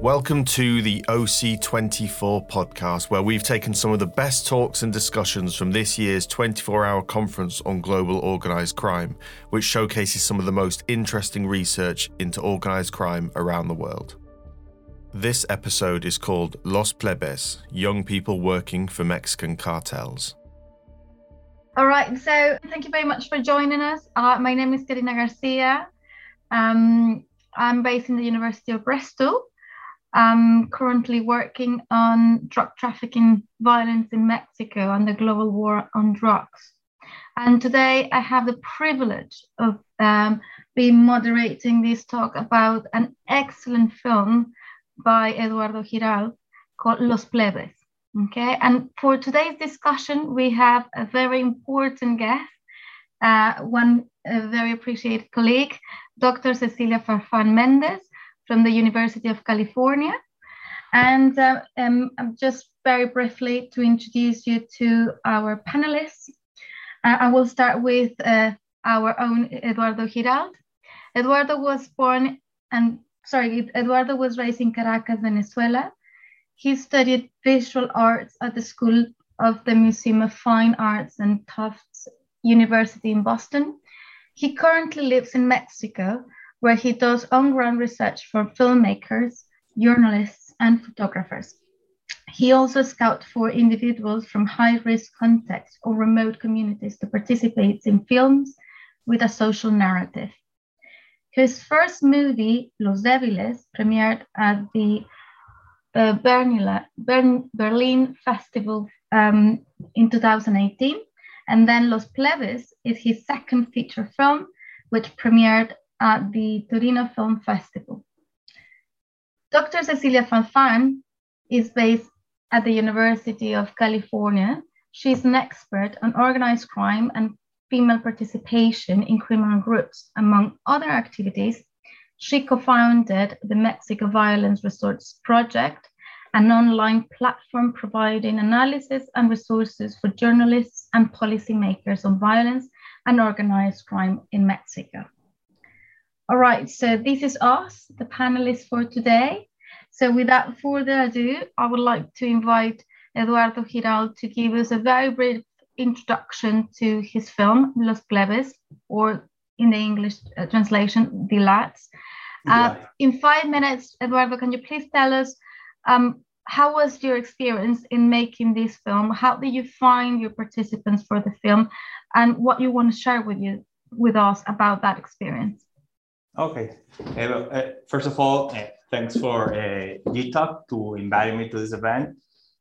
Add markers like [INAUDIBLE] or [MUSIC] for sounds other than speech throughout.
Welcome to the OC24 podcast, where we've taken some of the best talks and discussions from this year's 24 hour conference on global organised crime, which showcases some of the most interesting research into organised crime around the world. This episode is called Los Plebes Young People Working for Mexican Cartels. All right, so thank you very much for joining us. Uh, my name is Karina Garcia. Um, I'm based in the University of Bristol. I'm currently working on drug trafficking violence in Mexico and the global war on drugs. And today I have the privilege of um, being moderating this talk about an excellent film by Eduardo Giralt called Los Plebes. Okay, and for today's discussion, we have a very important guest, uh, one very appreciated colleague, Dr. Cecilia Farfan Mendez from the University of California. And uh, um, just very briefly to introduce you to our panelists. Uh, I will start with uh, our own Eduardo Giralt. Eduardo was born and sorry, Eduardo was raised in Caracas, Venezuela. He studied visual arts at the School of the Museum of Fine Arts and Tufts University in Boston. He currently lives in Mexico, where he does on ground research for filmmakers, journalists, and photographers. He also scouts for individuals from high risk contexts or remote communities to participate in films with a social narrative. His first movie, Los Débiles, premiered at the uh, Berlin Festival um, in 2018. And then Los Plebes is his second feature film, which premiered at the Torino Film Festival. Dr. Cecilia Farfan is based at the University of California. She's an expert on organized crime and female participation in criminal groups. Among other activities, she co founded the Mexico Violence Resource Project, an online platform providing analysis and resources for journalists and policymakers on violence and organized crime in Mexico. All right, so this is us, the panelists for today. So without further ado, I would like to invite Eduardo Giralt to give us a very brief introduction to his film, Los Plebes, or in the English uh, translation, The Lads. Uh, in five minutes, Eduardo, can you please tell us um, how was your experience in making this film? How did you find your participants for the film, and what you want to share with you with us about that experience? Okay. Uh, first of all, uh, thanks for GI-TOC to inviting me to this event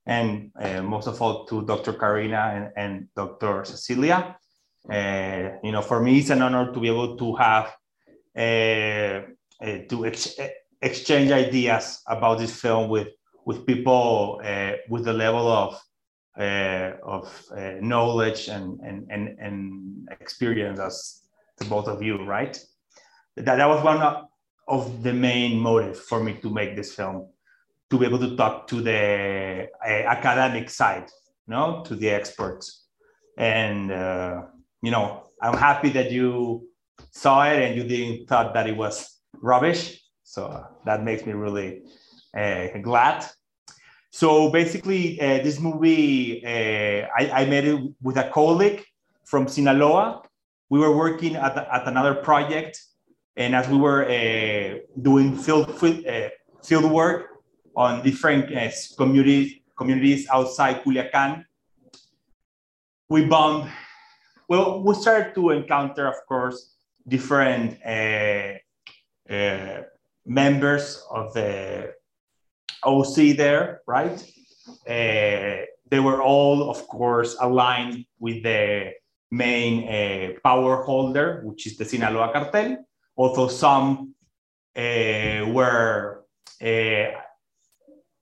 and most of all to Dr. Karina and, and Dr. Cecilia. You know, for me, it's an honor to be able to have to ex exchange ideas about this film with with people with the level of of knowledge and, and and and experience as the both of you, right? That that was one of, the main motive for me to make this film to be able to talk to the uh, academic side, you know, to the experts. And, uh, you know, I'm happy that you saw it and you didn't thought that it was rubbish. So uh, that makes me really uh, glad. So basically, uh, this movie, I, I, made it with a colleague from Sinaloa. We were working at, at another project. And as we were doing field, field, field work, on different uh, communities, communities outside Culiacan. We bombed, well, we started to encounter, of course, different uh, uh, members of the OC there, right? Uh, they were all, of course, aligned with the main uh, power holder, which is the Sinaloa cartel. Although some uh, were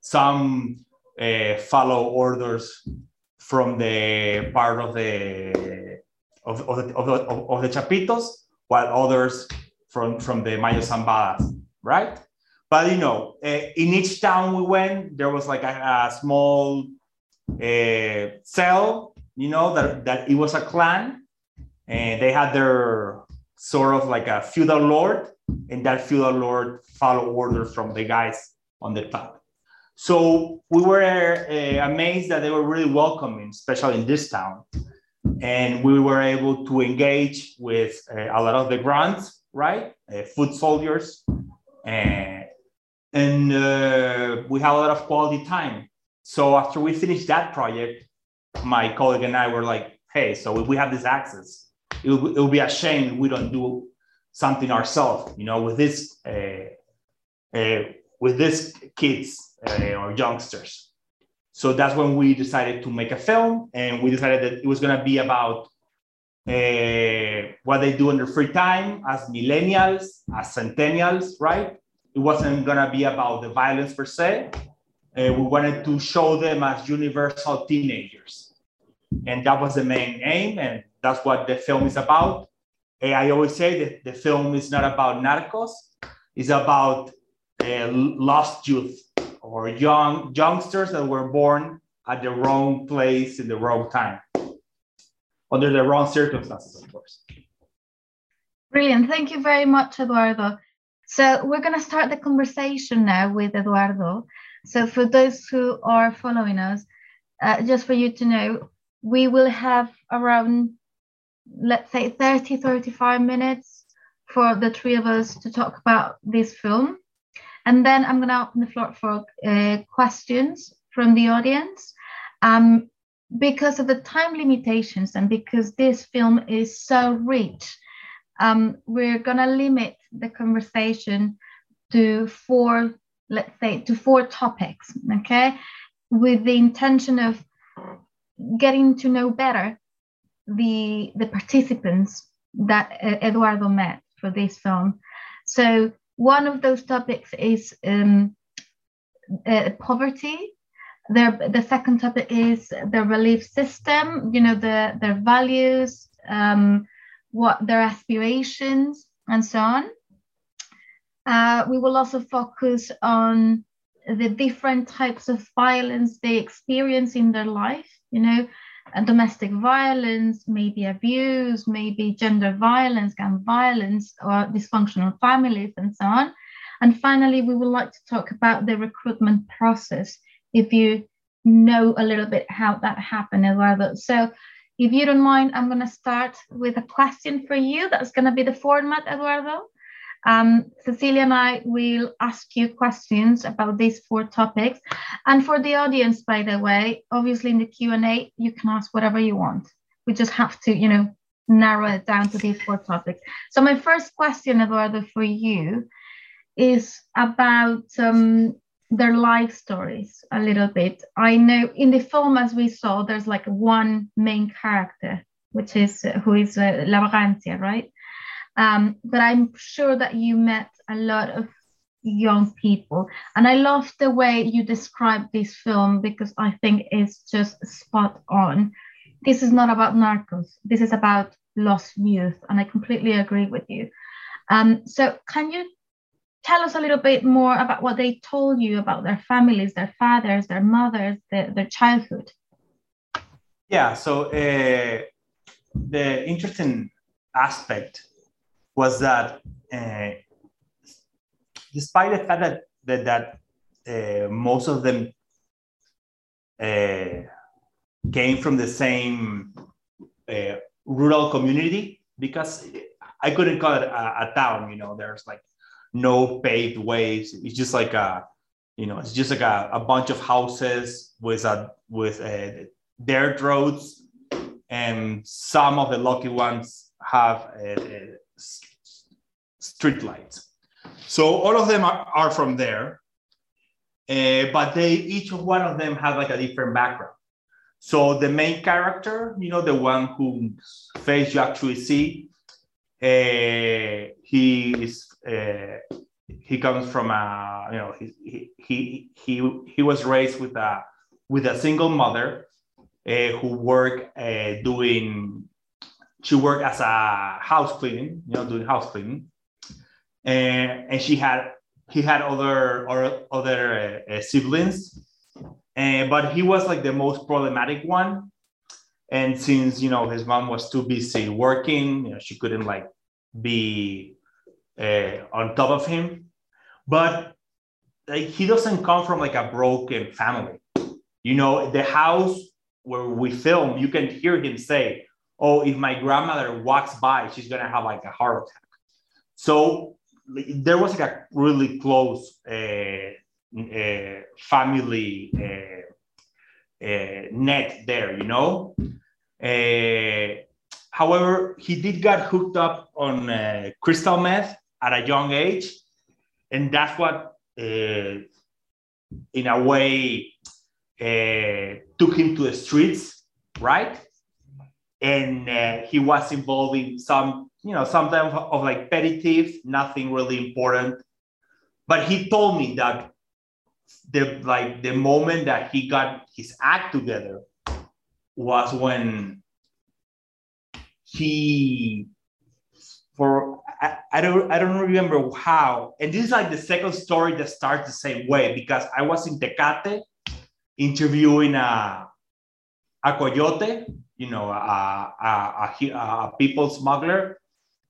some uh, follow orders from the part of the of, of, the, of, the, of the Chapitos, while others from, from the Mayo Zambadas, right? But you know, in each town we went, there was like a, a small uh, cell, you know, that, that it was a clan, and they had their sort of like a feudal lord, and that feudal lord follow orders from the guys on the top. So we were uh, amazed that they were really welcoming, especially in this town. And we were able to engage with uh, a lot of the grants, right? Uh, food soldiers. Uh, and uh, we had a lot of quality time. So after we finished that project, my colleague and I were like, hey, so if we have this access, it will, it will be a shame if we don't do something ourselves, you know, with this, uh, uh, with these kids uh, or youngsters. So that's when we decided to make a film, and we decided that it was going to be about uh, what they do in their free time as millennials, as centennials, right? It wasn't going to be about the violence per se. Uh, we wanted to show them as universal teenagers. And that was the main aim, and that's what the film is about. Uh, I always say that the film is not about narcos, it's about uh, lost youth or young youngsters that were born at the wrong place in the wrong time, under the wrong circumstances, of course. Brilliant. Thank you very much, Eduardo. So we're going to start the conversation now with Eduardo. So for those who are following us, uh, just for you to know, we will have around, let's say, 30, 35 minutes for the three of us to talk about this film. And then I'm going to open the floor for uh, questions from the audience. Um, because of the time limitations and because this film is so rich, um, we're going to limit the conversation to four, let's say, to four topics, okay? With the intention of getting to know better the, the participants that uh, Eduardo met for this film. So one of those topics is um, uh, poverty. Their, the second topic is the relief system, you know, the, their values, um, what their aspirations, and so on. Uh, we will also focus on the different types of violence they experience in their life, you know, domestic violence, maybe abuse, maybe gender violence, gun violence, or dysfunctional families, and so on. And finally, we would like to talk about the recruitment process. If you know a little bit how that happened, Eduardo. So, if you don't mind, I'm going to start with a question for you. That's going to be the format, Eduardo. Um, Cecilia and I will ask you questions about these four topics. And for the audience, by the way, obviously in the Q&A, you can ask whatever you want. We just have to, you know, narrow it down to these four topics. So my first question, Eduardo, for you is about um, their life stories a little bit. I know in the film, as we saw, there's like one main character, which is uh, who is uh, La Vagancia, right? Um, but I'm sure that you met a lot of young people. And I love the way you describe this film because I think it's just spot on. This is not about narcos, this is about lost youth. And I completely agree with you. Um, so, can you tell us a little bit more about what they told you about their families, their fathers, their mothers, their, their childhood? Yeah, so uh, the interesting aspect was that uh, despite the fact that that, that uh, most of them uh, came from the same rural community, because I couldn't call it a, a, town. You know, there's like no paved ways. It's just like a, you know, it's just like a, a bunch of houses with a with a dirt roads, and some of the lucky ones have uh, street lights. So all of them are, are from there, uh, but they each one of them has like a different background. So the main character, you know, the one whose face you actually see, uh, he is uh, he comes from a you know he he he he was raised with a with a single mother uh, who worked doing she worked as a house cleaning, you know, doing house cleaning and, and she had he had other or other uh, uh, siblings, and but he was like the most problematic one. And since you know his mom was too busy working, you know, she couldn't like be uh, on top of him. But like he doesn't come from like a broken family. You know, the house where we film, you can hear him say, "Oh, if my grandmother walks by, she's gonna have like a heart attack." So there was like a really close uh, uh, family uh, uh net there, you know. Uh, however, he did get hooked up on uh, crystal meth at a young age, and that's what, in a way, took him to the streets, right? And uh, he was involved in some you know, some sometimes of like petty thieves, nothing really important. But he told me that the like the moment that he got his act together was when he for I, I, don't I don't remember how and this is like the second story that starts the same way because I was in Tecate interviewing a a coyote you know a, a, a, a people smuggler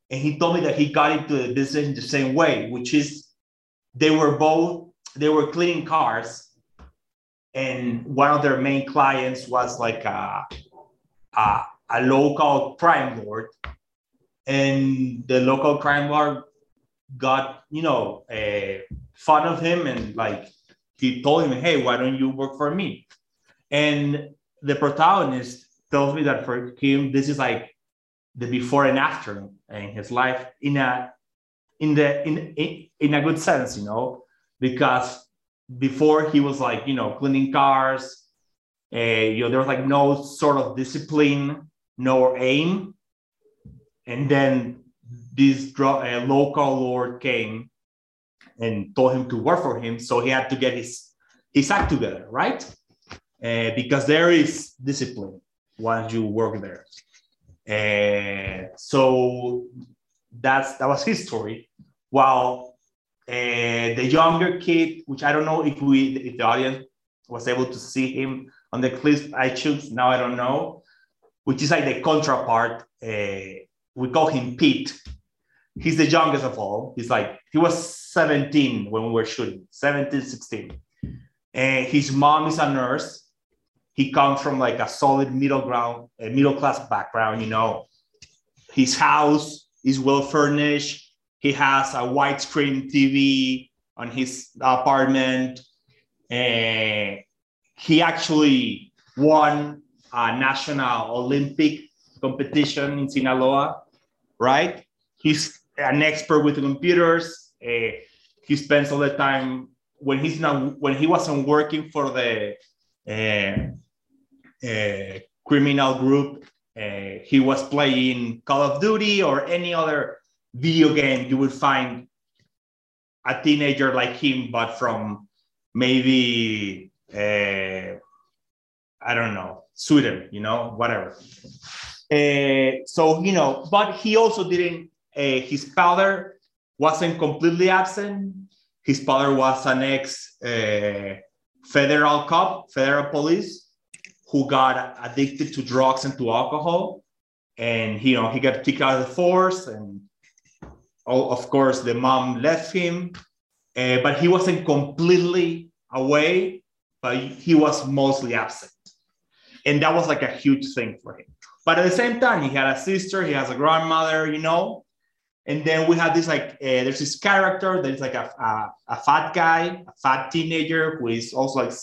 and he told me that he got into the business in the same way, which is they were both they were cleaning cars, and one of their main clients was like a a, a local crime lord, and the local crime lord got you know a fun of him and like he told him, hey, why don't you work for me? And the protagonist tells me that for him this is like the before and after in his life in a in the in, in in a good sense you know because before he was like you know cleaning cars uh, you know there was like no sort of discipline no aim. And then this uh, local lord came and told him to work for him. So he had to get his his act together right? Uh, because there is discipline once you work there uh, so that's that was his story. While uh, the younger kid, which I don't know if we if the audience was able to see him on the clip I choose now, I don't know, which is like the counterpart. Uh, we call him Pete. He's the youngest of all. He's like he was 17 when we were shooting, 17, 16. And his mom is a nurse he comes from like a solid middle ground, a middle class background. You know, his house is well furnished. He has a widescreen TV on his apartment. And he actually won a national Olympic competition in Sinaloa, right? He's an expert with computers. Uh, he spends all the time when he's not when he wasn't working for the uh, criminal group. Uh, he was playing Call of Duty or any other video game, you would find a teenager like him, but from maybe uh, I don't know Sweden, you know, whatever. Uh, so you know, but he also didn't. His father wasn't completely absent. His father was an ex uh, federal cop, federal police, who got addicted to drugs and to alcohol. And you know, he got kicked out of the force, and oh, of course, the mom left him. Uh, but he wasn't completely away, but he was mostly absent. And that was like a huge thing for him. But at the same time, he had a sister, he has a grandmother, you know. And then we have this like, uh, there's this character that is like a, a, a fat guy, a fat teenager who is also like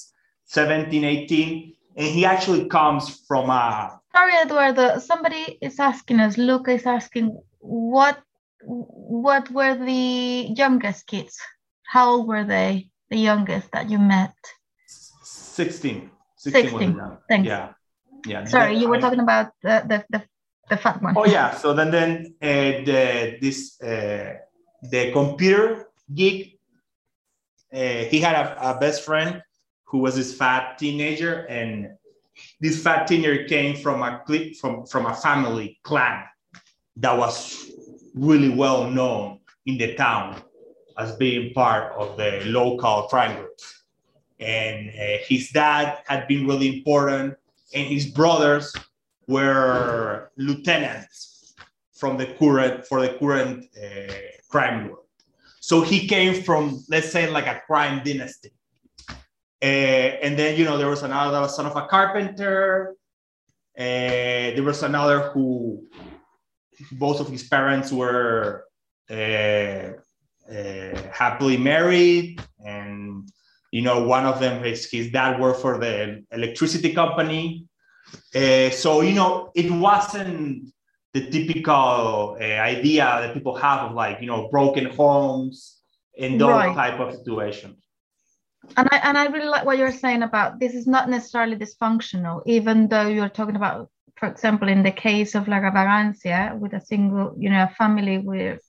17, 18 and he actually comes from a. Sorry, Eduardo. Somebody is asking us. Luca is asking what what were the youngest kids? How old were they? The youngest that you met? 16. 16. 16. Thanks. Yeah. Yeah. Sorry, you were I, talking about the, the, the, the, fat one. Oh, yeah. So then, then uh, the, this, uh, the computer geek, uh, he had a, a best friend who was this fat teenager, and this fat teenager came from a from from a family clan that was really well known in the town as being part of the local crime groups. And uh, his dad had been really important, and his brothers were lieutenants from the current for the current uh, crime lord. So he came from, let's say, like a crime dynasty. Uh, and then, you know, there was another son of a carpenter. Uh, there was another who both of his parents were uh, happily married and you know one of them his, his dad worked for the electricity company uh, so you know it wasn't the typical uh, idea that people have of like you know broken homes in those right. type of situations and I, and I really like what you're saying about this is not necessarily dysfunctional even though you're talking about for example in the case of la Vagancia with a single you know a family with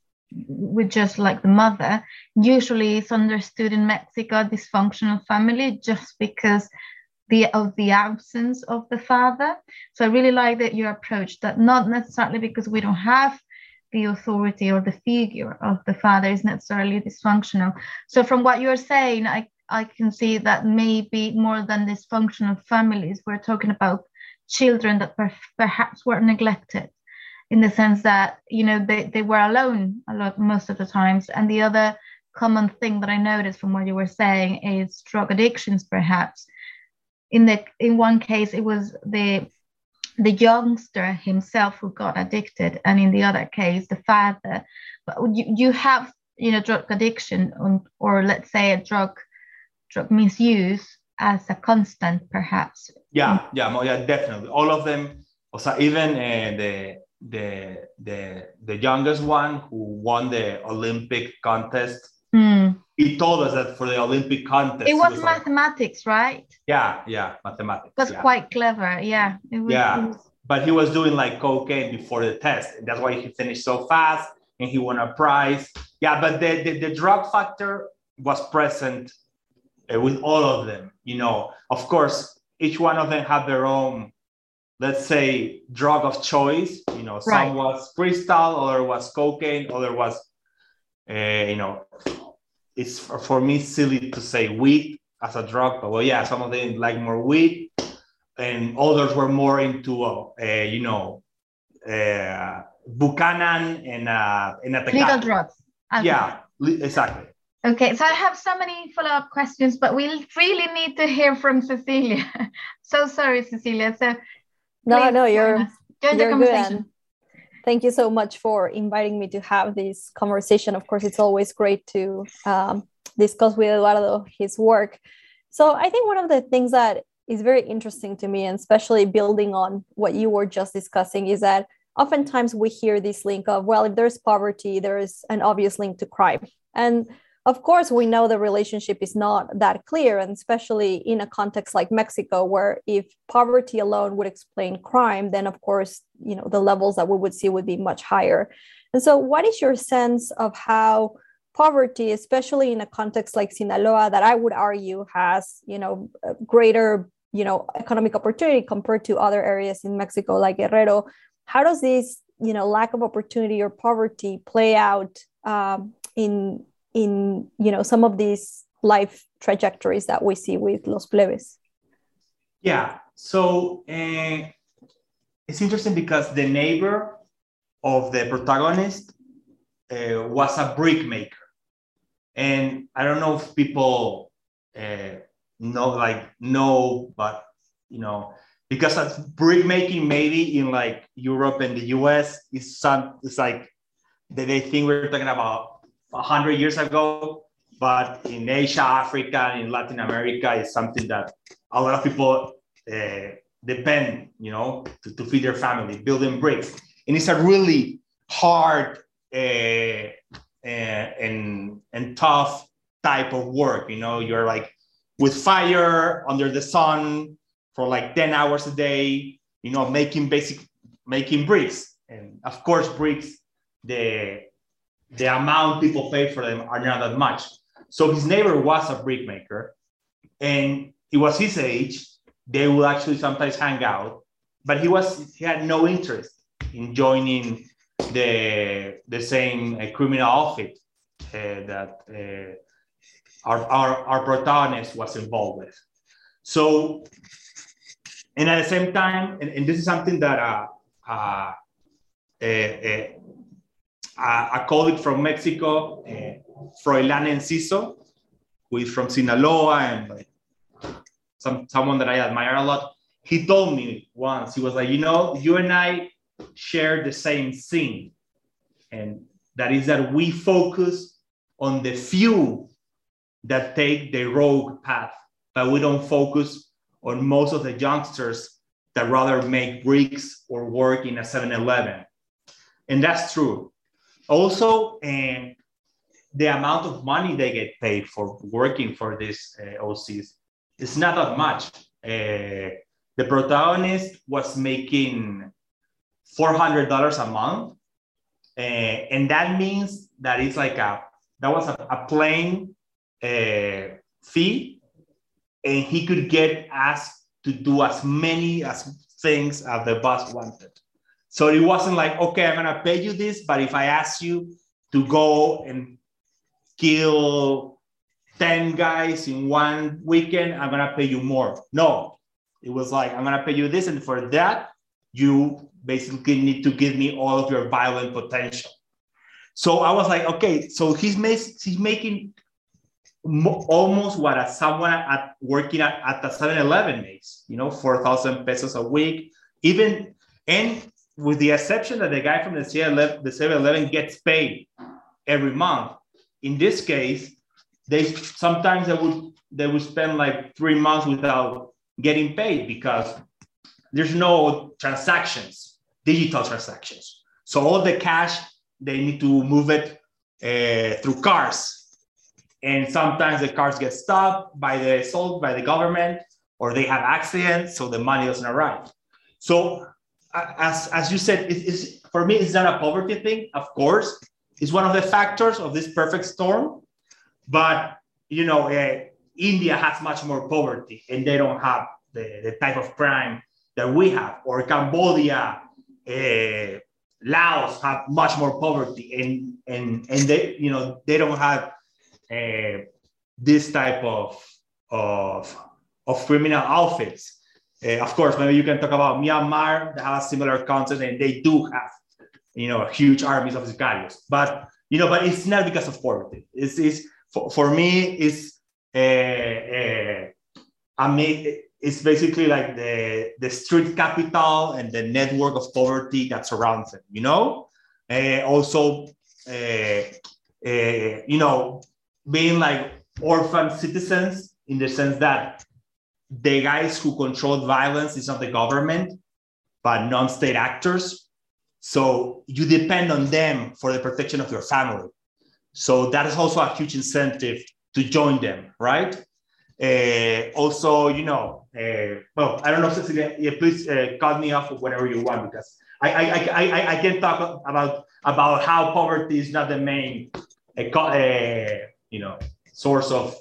with just like the mother usually it's understood in mexico dysfunctional family just because the of the absence of the father. So i really like that your approach that not necessarily because we don't have the authority or the figure of the father is necessarily dysfunctional. So from what you're saying i i can see that maybe more than dysfunctional families we're talking about children that per- perhaps were neglected in the sense that you know they, they were alone a lot most of the times. And the other common thing that i noticed from what you were saying is drug addictions perhaps. In the in one case it was the the youngster himself who got addicted and in the other case the father. But you, you have you know drug addiction or, or let's say a drug drug misuse as a constant perhaps. Yeah yeah yeah definitely. All of them also even uh, the the the the youngest one who won the olympic contest mm. he told us that for the olympic contest it was, was mathematics like, right? Yeah yeah mathematics it was yeah. quite clever yeah. Was, yeah was... but he was doing like cocaine before the test. That's why he finished so fast and he won a prize. Yeah but the, the, the drug factor was present with all of them. You know, of course, each one of them had their own, let's say, drug of choice. You know, some was crystal, other was cocaine, other was, uh, you know, it's for me silly to say weed as a drug, but well, yeah, some of them like more weed, and others were more into, uh, uh you know, uh, Buchanan and uh, and legal drugs. Yeah, exactly. Okay, so I have so many follow-up questions, but we really need to hear from Cecilia. [LAUGHS] so sorry, Cecilia. So no, no, you're join you're good. Thank you so much for inviting me to have this conversation. Of course, it's always great to um, discuss with Eduardo his work. So I think one of the things that is very interesting to me, and especially building on what you were just discussing, is that oftentimes we hear this link of, well, if there's poverty, there is an obvious link to crime. And of course, we know the relationship is not that clear, and especially in a context like Mexico, where if poverty alone would explain crime, then of course, you know, the levels that we would see would be much higher. And so, what is your sense of how poverty, especially in a context like Sinaloa, that I would argue has, you know, greater, you know, economic opportunity compared to other areas in Mexico like Guerrero, how does this, you know, lack of opportunity or poverty play out um, in in you know some of these life trajectories that we see with los plebes. Yeah so uh, it's interesting because the neighbor of the protagonist uh, was a brick maker. And i don't know if people uh, know like know but you know because of brick making maybe in like europe and the us is some it's like they think we're talking about 100 years ago, but in Asia, Africa, in Latin America, it's something that a lot of people uh, depend, you know, to, to feed their family, building bricks. And it's a really hard uh, uh, and, and tough type of work. You know, you're like with fire under the sun for like 10 hours a day, you know, making basic, making bricks. And of course, bricks, the the amount people pay for them are not that much. So his neighbor was a brick maker and he was his age. They would actually sometimes hang out, but he was he had no interest in joining the the same uh, criminal outfit uh, that uh, our, our, our protagonist was involved with. So, and at the same time, and, and this is something that uh, uh, uh a colleague from Mexico, uh, Froilán Enciso, who is from Sinaloa and some, someone that I admire a lot. He told me once, he was like, you know, you and I share the same thing. And that is that we focus on the few that take the rogue path, but we don't focus on most of the youngsters that rather make bricks or work in a 7 Eleven. And that's true. Also, the amount of money they get paid for working for these uh, OCs is not that much. Uh, the protagonist was making $400 a month. Uh, and that means that it's like a, that was a, a plane uh, fee. And he could get asked to do as many as things as the boss wanted. So it wasn't like, okay, I'm gonna pay you this, but if I ask you to go and kill 10 guys in one weekend, I'm gonna pay you more. No, it was like, I'm gonna pay you this, and for that, you basically need to give me all of your violent potential. So I was like, okay, so he's, he's making almost what a, someone at working at, at the 7-Eleven makes, you know, 4,000 pesos a week, even, and with the exception that the guy from the 7-Eleven gets paid every month. In this case, they sometimes they would they would spend like three months without getting paid because there's no transactions, digital transactions. So all the cash they need to move it uh, through cars and sometimes the cars get stopped by the sold by the government or they have accidents so the money doesn't arrive so as, as you said it, it's, for me it's not a poverty thing of course. It's one of the factors of this perfect storm. But you know uh, india has much more poverty and they don't have the, the type of crime that we have. Or cambodia uh, laos have much more poverty and and and they you know they don't have uh, this type of, of, of criminal outfits. Uh, of course, maybe you can talk about Myanmar They have a similar content and they do have, you know, huge armies of sicarios. But, you know, but it's not because of poverty. It's, it's for, for me, it's, uh, I mean, it's basically like the, the street capital and the network of poverty that surrounds it, you know? Also, you know, being like orphan citizens in the sense that the guys who control violence is not the government, but non-state actors. So you depend on them for the protection of your family. So that is also a huge incentive to join them, right? Uh, also, you know, uh, well, I don't know, Cecilia, yeah, please uh, cut me off whatever you want because I, I, I, I, I can talk about about how poverty is not the main uh, uh you know source of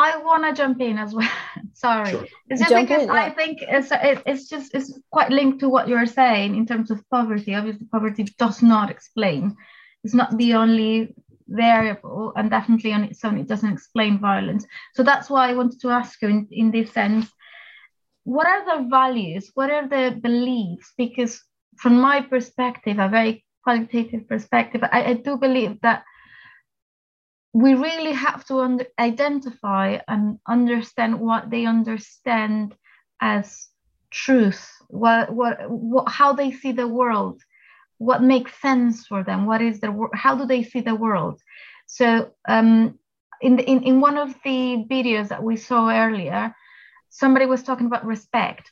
I want to jump in as well. [LAUGHS] Sorry, sure. it's just jump because in, yeah. I think it's it's just it's quite linked to what you're saying in terms of poverty. Obviously, poverty does not explain. It's not the only variable, and definitely on its own, it doesn't explain violence. So that's why I wanted to ask you in, in this sense, what are the values? What are the beliefs? Because from my perspective, a very qualitative perspective, I, I do believe that we really have to under, identify and understand what they understand as truth what, what what how they see the world what makes sense for them what is the how do they see the world. So um in, the, in in one of the videos that we saw earlier somebody was talking about respect.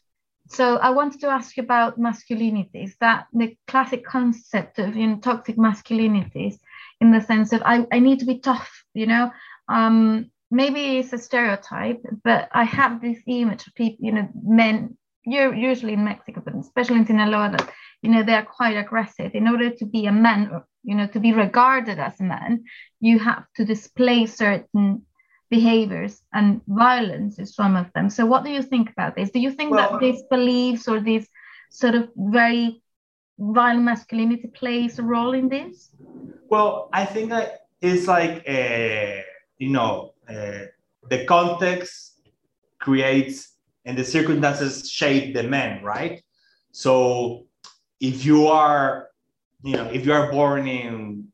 So i wanted to ask you about masculinities that the classic concept of you know toxic masculinities in the sense of I, I need to be tough, you know. Um, maybe it's a stereotype, but I have this image of people, you know, men, you're usually in Mexico, but especially in Sinaloa, that you know they're quite aggressive. In order to be a man, you know, to be regarded as a man, you have to display certain behaviors, and violence is one of them. So, what do you think about this? Do you think well, that these beliefs or these sort of very violent masculinity plays a role in this? Well, I think that it's like, uh, you know, uh, the context creates and the circumstances shape the men, right? So if you are you know, if you are born in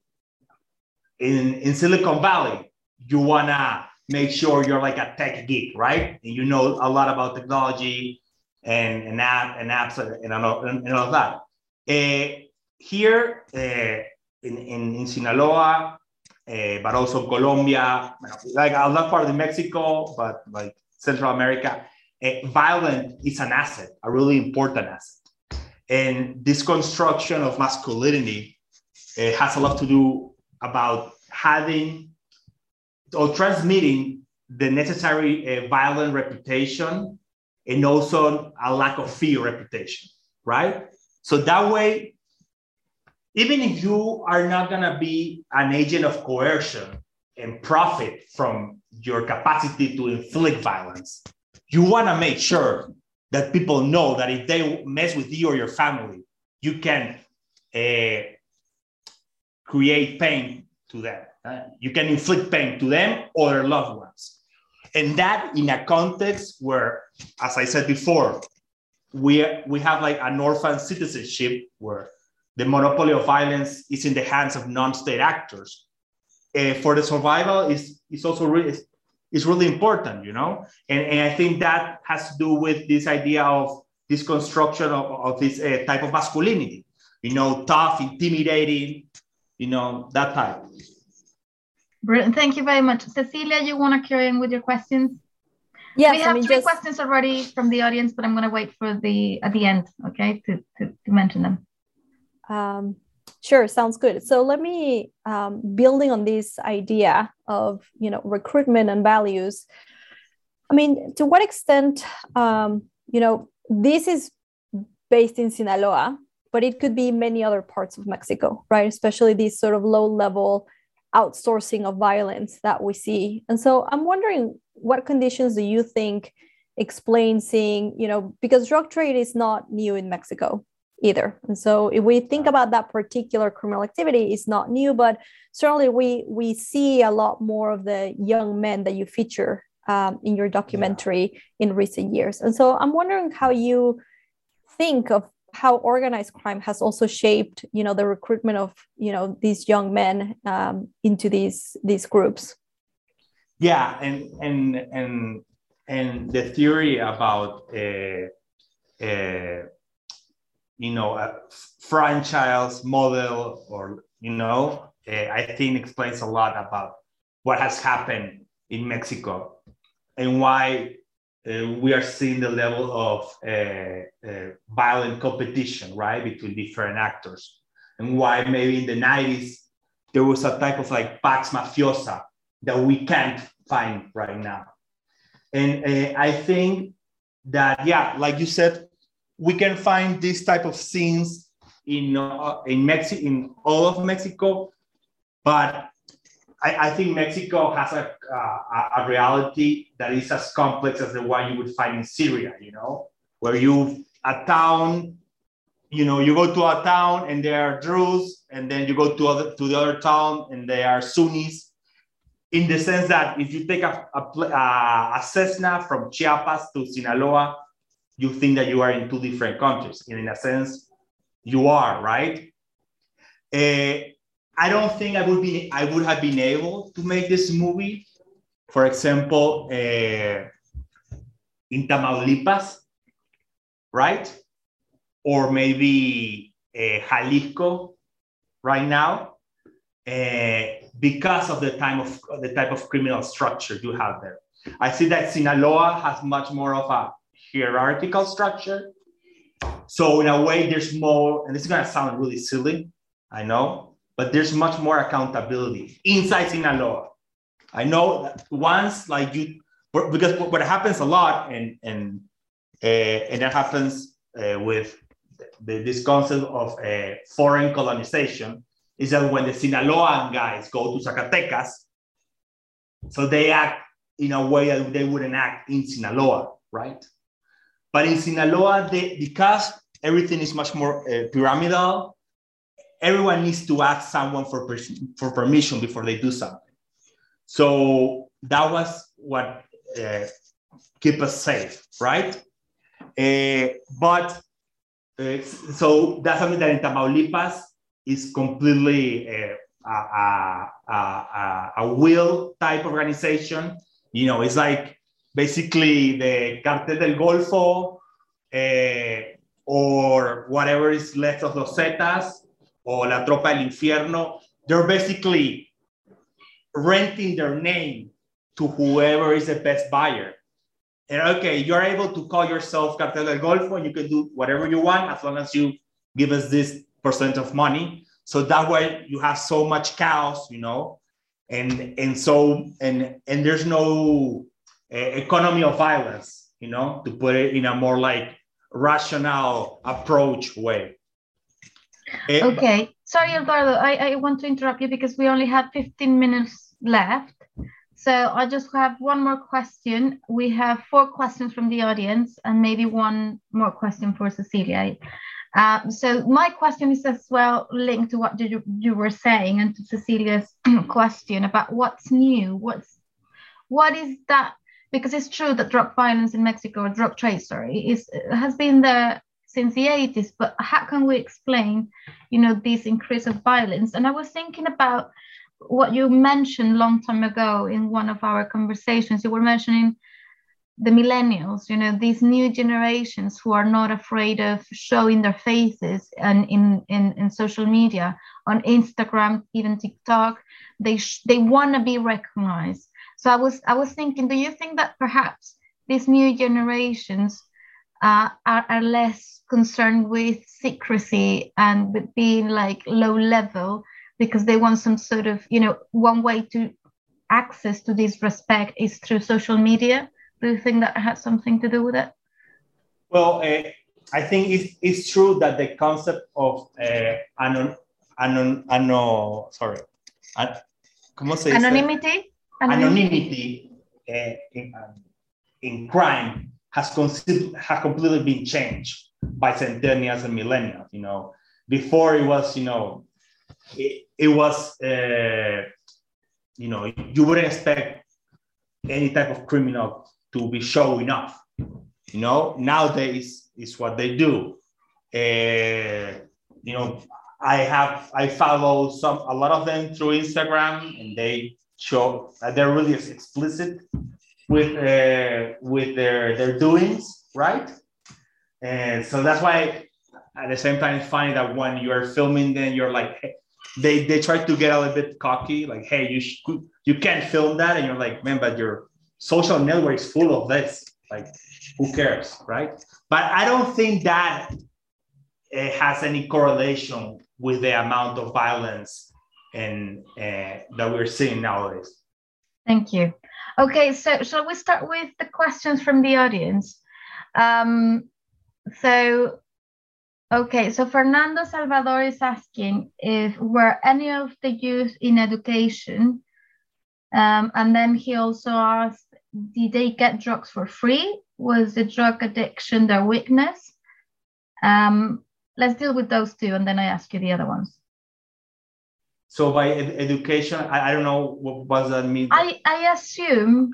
in in Silicon Valley, you wanna make sure you're like a tech geek, right? And you know a lot about technology and, and app and apps and, and, all that. Uh, here uh, in, in, in Sinaloa, uh, but also Colombia, like a lot part of Mexico, but like Central America, violence is an asset, a really important asset. And this construction of masculinity has a lot to do about having or transmitting the necessary uh, violent reputation and also a lack of fear reputation, right? So that way, even if you are not going to be an agent of coercion and profit from your capacity to inflict violence, you want to make sure that people know that if they mess with you or your family, you can uh, create pain to them. Uh, you can inflict pain to them or their loved ones. And that in a context where, as I said before, we, we have like an orphan citizenship where the monopoly of violence is in the hands of non-state actors. Uh, for the survival is, is also really, is really important, you know? And, and I think that has to do with this idea of this construction of, of this uh, type of masculinity, you know, tough, intimidating, you know, that type. Brilliant. Thank you very much. Cecilia, you want to carry on with your questions? Yes, we have I mean, three just... questions already from the audience, but I'm going to wait for the at the end, okay, to, to, to mention them. Um, sure, sounds good. So let me um, building on this idea of you know recruitment and values. I mean, to what extent, um, you know, this is based in Sinaloa, but it could be many other parts of Mexico, right? Especially these sort of low level outsourcing of violence that we see. And so I'm wondering what conditions do you think explain seeing, you know, because drug trade is not new in Mexico either. And so if we think about that particular criminal activity, it's not new, but certainly we we see a lot more of the young men that you feature um, in your documentary yeah. in recent years. And so I'm wondering how you think of how organized crime has also shaped you know the recruitment of you know these young men um, into these these groups yeah and and and and the theory about uh, uh, you know a franchise model or you know uh, i think explains a lot about what has happened in mexico and why uh, we are seeing the level of uh, uh, violent competition, right, between different actors, and why maybe in the 90s there was a type of like pax mafiosa that we can't find right now. And uh, I think that, yeah, like you said, we can find this type of scenes in uh, in Mexico, in all of Mexico, but I, I think Mexico has a, uh, a reality that is as complex as the one you would find in Syria, you know, where you, a town, you know, you go to a town and there are Druze, and then you go to, other, to the other town and they are Sunnis. In the sense that if you take a, a, a Cessna from Chiapas to Sinaloa, you think that you are in two different countries. And in a sense, you are, right? Uh, I don't think I would be I would have been able to make this movie. For example, uh, in Tamaulipas, right? Or maybe uh, Jalisco right now, uh, because of the time of the type of criminal structure you have there. I see that Sinaloa has much more of a hierarchical structure. So in a way, there's more, and this is gonna sound really silly, I know, but there's much more accountability inside Sinaloa. I know that once like you, because what happens a lot, and and uh, and that happens uh, with the, this concept of uh, foreign colonization, is that when the Sinaloan guys go to Zacatecas, so they act in a way that they wouldn't act in Sinaloa, right? But in Sinaloa, they, because everything is much more uh, pyramidal everyone needs to ask someone for, per- for permission before they do something. So that was what uh, keep us safe, right? Uh, but uh, so that's something that in Tamaulipas is completely a, a, a, a, will type organization. You know, it's like basically the Cartel del Golfo uh, or whatever is left of los Zetas or La Tropa del Infierno. They're basically renting their name to whoever is the best buyer. And okay, you're able to call yourself Cartel del Golfo and you can do whatever you want as long as you give us this percent of money. So that way you have so much chaos, you know, and and so and and there's no uh, economy of violence, you know, to put it in a more like rational approach way. Eh, okay, sorry, Eduardo, I, I want to interrupt you because we only have 15 minutes left. So I just have one more question. We have four questions from the audience and maybe one more question for Cecilia. Uh, so my question is as well linked to what you, you were saying and to Cecilia's [CLEARS THROAT] question about what's new. What's what is that? Because it's true that drug violence in Mexico, or drug trade, sorry, is has been there since the 80s. But how can we explain, you know, this increase of violence? And I was thinking about what you mentioned long time ago in one of our conversations you were mentioning the millennials you know these new generations who are not afraid of showing their faces and in in, in social media on instagram even tiktok they sh- they want to be recognized so i was i was thinking do you think that perhaps these new generations uh, are, are less concerned with secrecy and with being like low level because they want some sort of, you know, one way to access to this respect is through social media. Do you think that has something to do with it? Well, uh, I think it's, it's true that the concept of uh, anon, anon, anon, sorry, an, ¿cómo se dice? Anonymity. Anonymity, uh, in, um, in crime has, has completely been changed by centennials and millennials. You know, before it was, you know, it, it was, uh, you know, you wouldn't expect any type of criminal to be showing off. You know, nowadays is what they do. Uh, you know, I have I follow some a lot of them through Instagram, and they show they're really explicit with uh, with their their doings, right? And so that's why at the same time it's funny that when you're filming then you're like, hey, they they try to get a little bit cocky, like, hey, you sh- you can't film that, and you're like, man, but your social network is full of this. Like, who cares, right? But I don't think that it has any correlation with the amount of violence and uh, that we're seeing nowadays. Thank you. Okay, so shall we start with the questions from the audience? Um, so Okay, so Fernando Salvador is asking if were any of the youth in education, um, and then he also asked, did they get drugs for free? Was the drug addiction their weakness? Um, let's deal with those two, and then I ask you the other ones. So by ed- education, I, I don't know what does that mean. I I assume,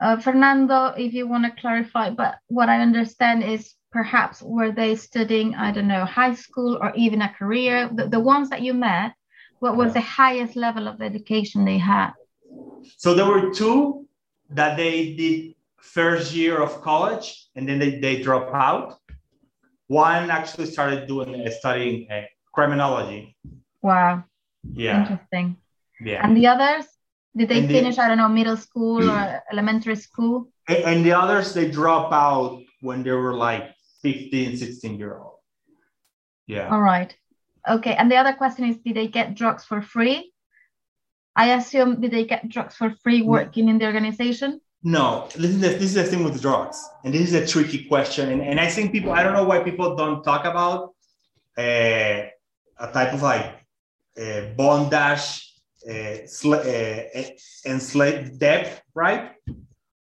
uh, Fernando, if you want to clarify, but what I understand is perhaps were they studying i don't know high school or even a career the, the ones that you met what was the highest level of education they had so there were two that they did first year of college and then they, they drop out one actually started doing uh, studying uh, criminology wow yeah interesting yeah and the others did they and finish the, i don't know middle school or elementary school and, and the others they drop out when they were like 15, 16 year old. Yeah. All right. Okay. And the other question is Did they get drugs for free? I assume did they get drugs for free working in the organization? No, this is, the, this is the thing with drugs. And this is a tricky question. And, and I think people, I don't know why people don't talk about uh, a type of like uh, bondage, uh, sl- uh, enslaved debt, right?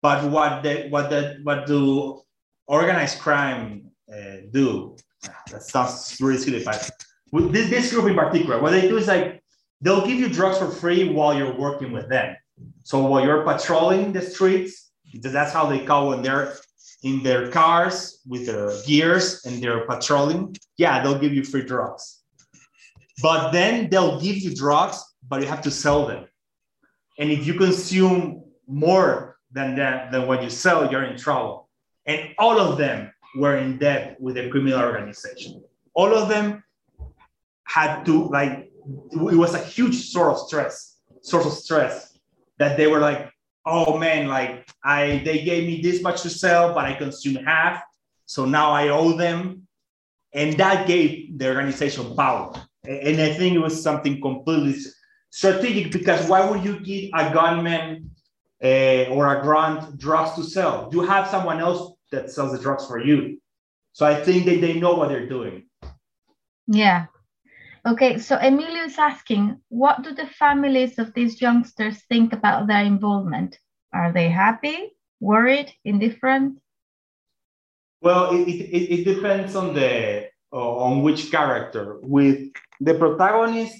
But what the, what the, what do organized crime uh, do. That sounds really silly, but with this, this group in particular, what they do is like they'll give you drugs for free while you're working with them. So while you're patrolling the streets, because that's how they call when they're in their cars with their gears and they're patrolling. Yeah, they'll give you free drugs. but then they'll give you drugs, but you have to sell them. And if you consume more than that, than what you sell, you're in trouble. And all of them were in debt with a criminal organization. All of them had to like it was a huge source of stress, source of stress that they were like, oh man, like I they gave me this much to sell, but I consumed half. So now I owe them. And that gave the organization power. And I think it was something completely strategic because why would you give a gunman uh, or a grunt drugs to sell? You have someone else that sells the drugs for you. So I think that they know what they're doing. Yeah. Okay, so Emilio is asking, what do the families of these youngsters think about their involvement? Are they happy, worried, indifferent? Well, it, it, it depends on the uh, on which character. With the protagonist,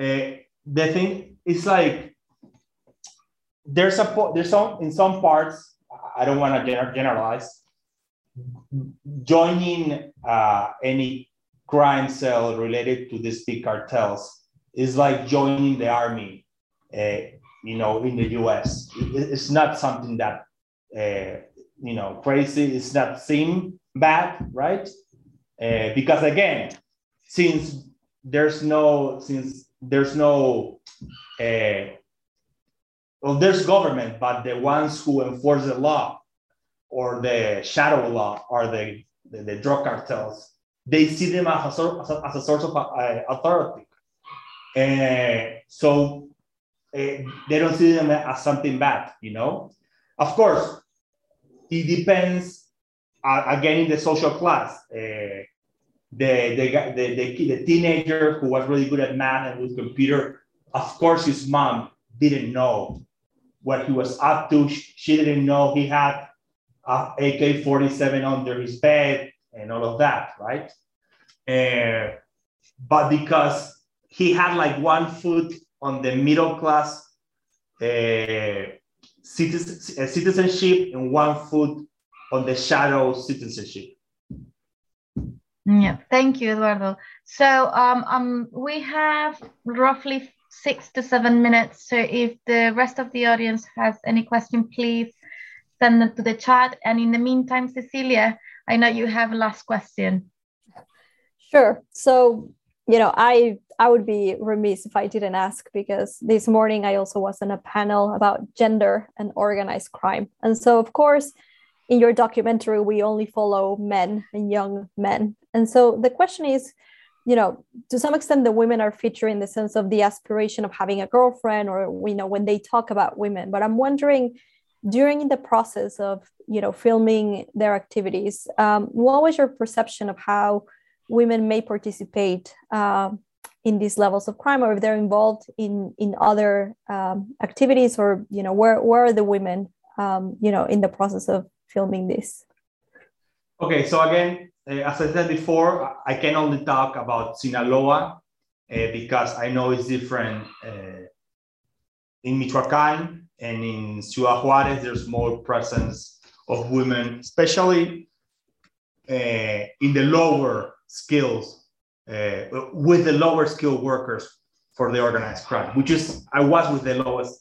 uh, the thing is like there's a there's some in some parts. I don't want to generalize. Joining uh, any crime cell related to these big cartels is like joining the army, uh, you know, in the U.S. It, it's not something that uh, you know crazy. It's not seem bad, right? Uh, because again, since there's no since there's no well, there's government, but the ones who enforce the law or the shadow law are the, the, the drug cartels they see them as a, as a, source of uh, authority. Uh, so uh, they don't see them as something bad, you know? Of course, it depends, uh, again, in the social class. Uh, the, the, the, the, the teenager who was really good at math and with computer, of course, his mom didn't know what he was up to. She didn't know he had AK 47 under his bed and all of that, right? Uh, but because he had like one foot on the middle class uh, citizen, uh, citizenship and one foot on the shadow citizenship. Yeah, thank you, Eduardo. So um, um, we have roughly six to seven minutes. So if the rest of the audience has any question, please send them to the chat. And in the meantime, Cecilia, I know you have a last question. Sure. So, you know, I I would be remiss if I didn't ask because this morning I also was in a panel about gender and organized crime. And so, of course, in your documentary, we only follow men and young men. And so the question is, you know, to some extent, the women are featured in the sense of the aspiration of having a girlfriend, or you know, when they talk about women. But I'm wondering, during the process of you know filming their activities um, what was your perception of how women may participate uh, in these levels of crime or if they're involved in in other um, activities or you know where where are the women um, you know in the process of filming this? Okay so again uh, as i said before i can only talk about sinaloa uh, because i know it's different uh, in michoacan and in Ciudad Juarez, there's more presence of women, especially uh, in the lower skills, uh, with the lower skilled workers for the organized crime, which is, I was with the lowest,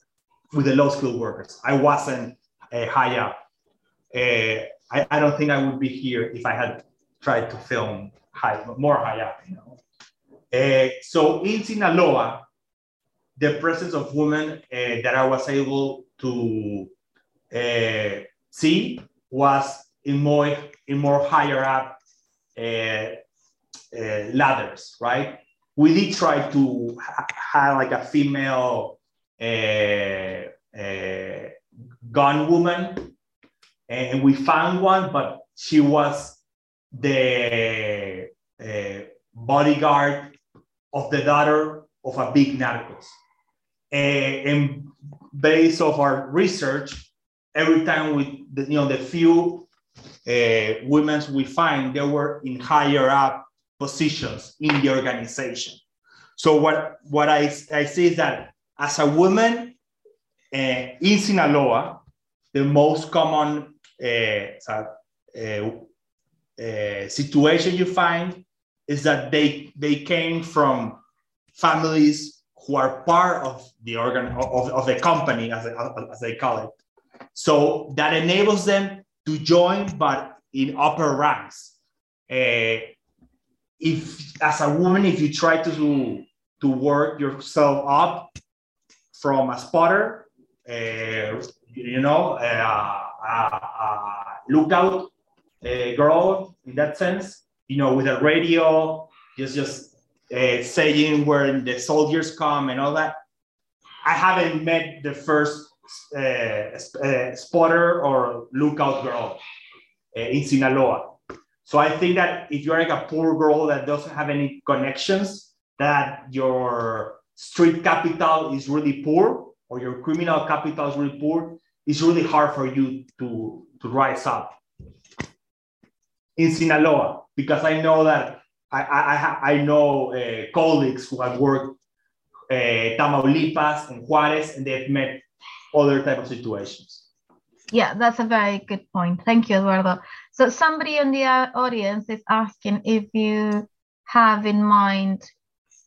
with the low skilled workers. I wasn't uh, high up. Uh, I, I don't think I would be here if I had tried to film high, more high up, you know. Uh, so in Sinaloa, the presence of women uh, that I was able to uh, see was in more in more higher up uh, ladders, right? We did try to ha- have like a female gun woman, and we found one, but she was the bodyguard of the daughter of a big narcos. Uh, and based of our research, every time we, you know, the few uh, women we find, they were in higher up positions in the organization. So what, what I, I see is that as a woman uh, in Sinaloa, the most common uh, situation you find is that they they came from families who are part of the organ of, of the company as, as they call it. So that enables them to join but in upper ranks. Uh, if as a woman if you try to to work yourself up from a spotter uh, you know uh, uh, lookout girl in that sense you know with a radio just just uh, saying where the soldiers come and all that. I haven't met the first uh, uh, spotter or lookout girl uh, in Sinaloa. So I think that if you're like a poor girl that doesn't have any connections, that your street capital is really poor or your criminal capital is really poor, it's really hard for you to, to rise up in Sinaloa because I know that I, I, I know uh, colleagues who have worked uh, Tamaulipas and Juarez, and they've met other type of situations. Yeah, that's a very good point. Thank you, Eduardo. So somebody in the audience is asking if you have in mind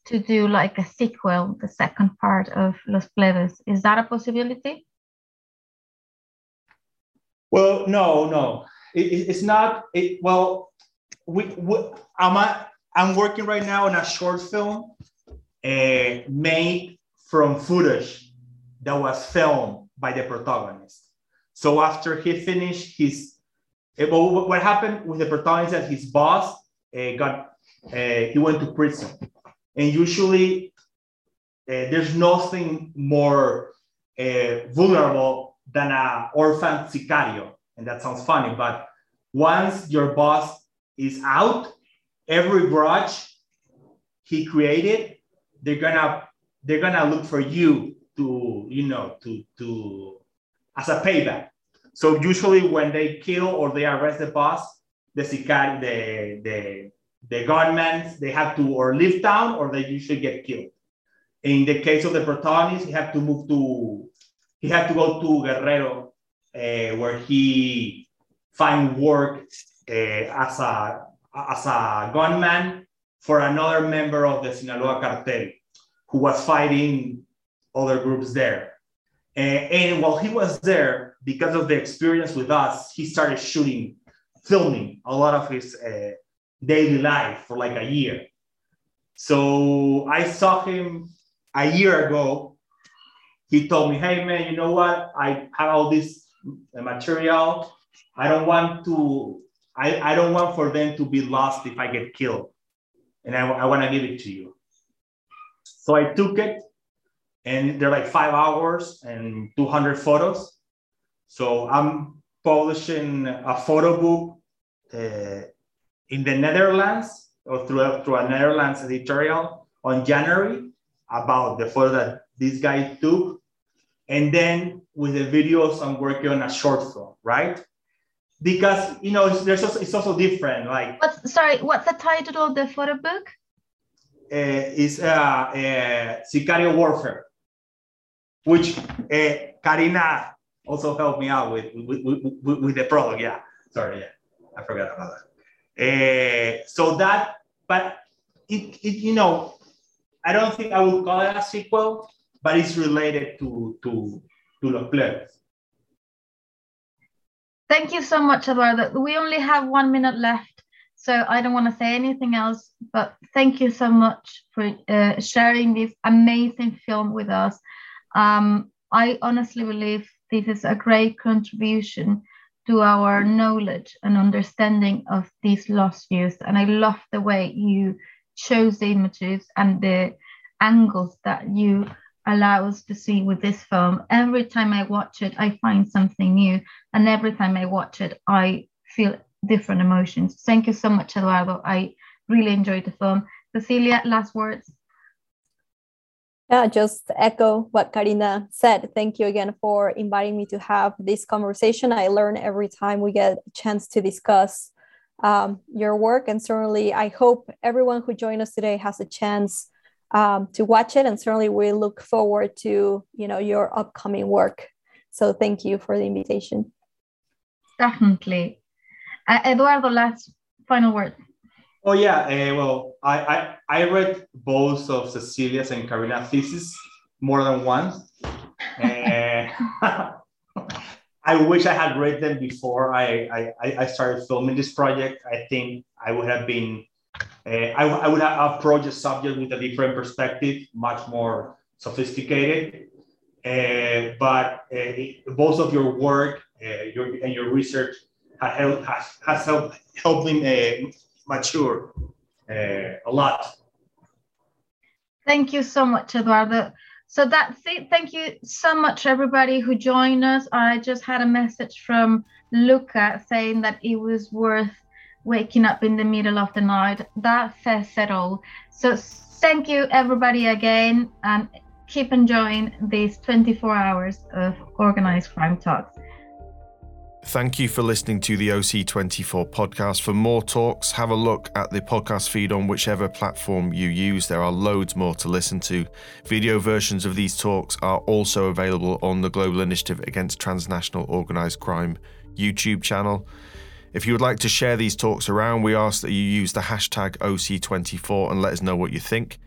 to do like a sequel, the second part of Los Plebes. Is that a possibility? Well, no, no, it, it's not. It, well, we, we I'm a, I'm working right now on a short film uh, made from footage that was filmed by the protagonist. So after he finished his, uh, what happened with the protagonist that his boss uh, got, he went to prison. And usually there's nothing more vulnerable than an orphan sicario. And that sounds funny, but once your boss is out, every grudge he created, they're gonna they're gonna look for you to you know to to as a payback. So usually when they kill or they arrest the boss, the sicari, the the the gunmen, they have to or leave town or they usually get killed. In the case of the protagonist, he had to move to he had to go to Guerrero, uh, where he find work uh, as a as a gunman for another member of the Sinaloa cartel who was fighting other groups there. And, and while he was there, because of the experience with us, he started shooting, filming a lot of his uh, daily life for like a year. So I saw him a year ago. He told me, Hey, man, you know what? I have all this material. I don't want to I, I don't want for them to be lost if I get killed. And I, I want to give it to you. So I took it, and they're like five hours and 200 photos. So I'm publishing a photo book uh, in the Netherlands or through through a Netherlands editorial on January about the photo that this guy took. And then with the videos, I'm working on a short film, right? Because you know there's also, it's also different. Like what's sorry, what's the title of the photo book? Uh, is uh, uh, Sicario Warfare, which uh, Karina also helped me out with with, with, with the product. Yeah, sorry, yeah, I forgot about that. Uh, so that, but it, it, you know, I don't think I would call it a sequel, but it's related to to to Los Plebes. Thank you so much, Eduardo. We only have one minute left, so I don't want to say anything else, but thank you so much for uh, sharing this amazing film with us. Um, I honestly believe this is a great contribution to our knowledge and understanding of these lost youth. And I love the way you chose the images and the angles that you allow us to see with this film. Every time I watch it, I find something new. And every time I watch it, I feel different emotions. Thank you so much, Eduardo. I really enjoyed the film. Cecilia, last words. Yeah, just echo what Karina said. Thank you again for inviting me to have this conversation. I learn every time we get a chance to discuss um, your work. And certainly, I hope everyone who joined us today has a chance um, to watch it and certainly we look forward to you know your upcoming work so thank you for the invitation definitely uh, eduardo last final word Oh yeah, uh, well, I, I, I read both of Cecilia's and Karina's thesis more than once. uh, [LAUGHS] I wish I had read them before I, I, I started filming this project. I think I would have been, I, I would approach the subject with a different perspective, much more sophisticated. Uh, but uh, both of your work uh, your, and your research has helped, has, has helped, helped me uh, mature uh, a lot. Thank you so much, Eduardo. So that's it. Thank you so much, everybody who joined us. I just had a message from Luca saying that it was worth waking up in the middle of the night. That says it all. So thank you, everybody, again, and keep enjoying these 24 hours of organized crime talks. Thank you for listening to the OC24 podcast. For more talks, have a look at the podcast feed on whichever platform you use. There are loads more to listen to. Video versions of these talks are also available on the Global Initiative Against Transnational Organised Crime YouTube channel. If you would like to share these talks around, we ask that you use the hashtag OC24 and let us know what you think.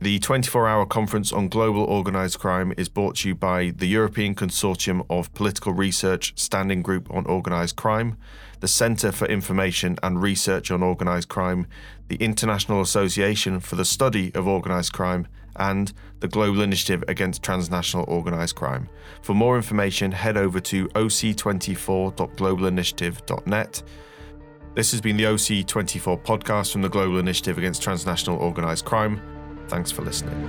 The 24 hour conference on global organised crime is brought to you by the European Consortium of Political Research Standing Group on Organised Crime, the Centre for Information and Research on Organised Crime, the International Association for the Study of Organised Crime, and the Global Initiative Against Transnational Organised Crime. For more information, head over to oc24.globalinitiative.net. This has been the OC24 podcast from the Global Initiative Against Transnational Organised Crime. Thanks for listening.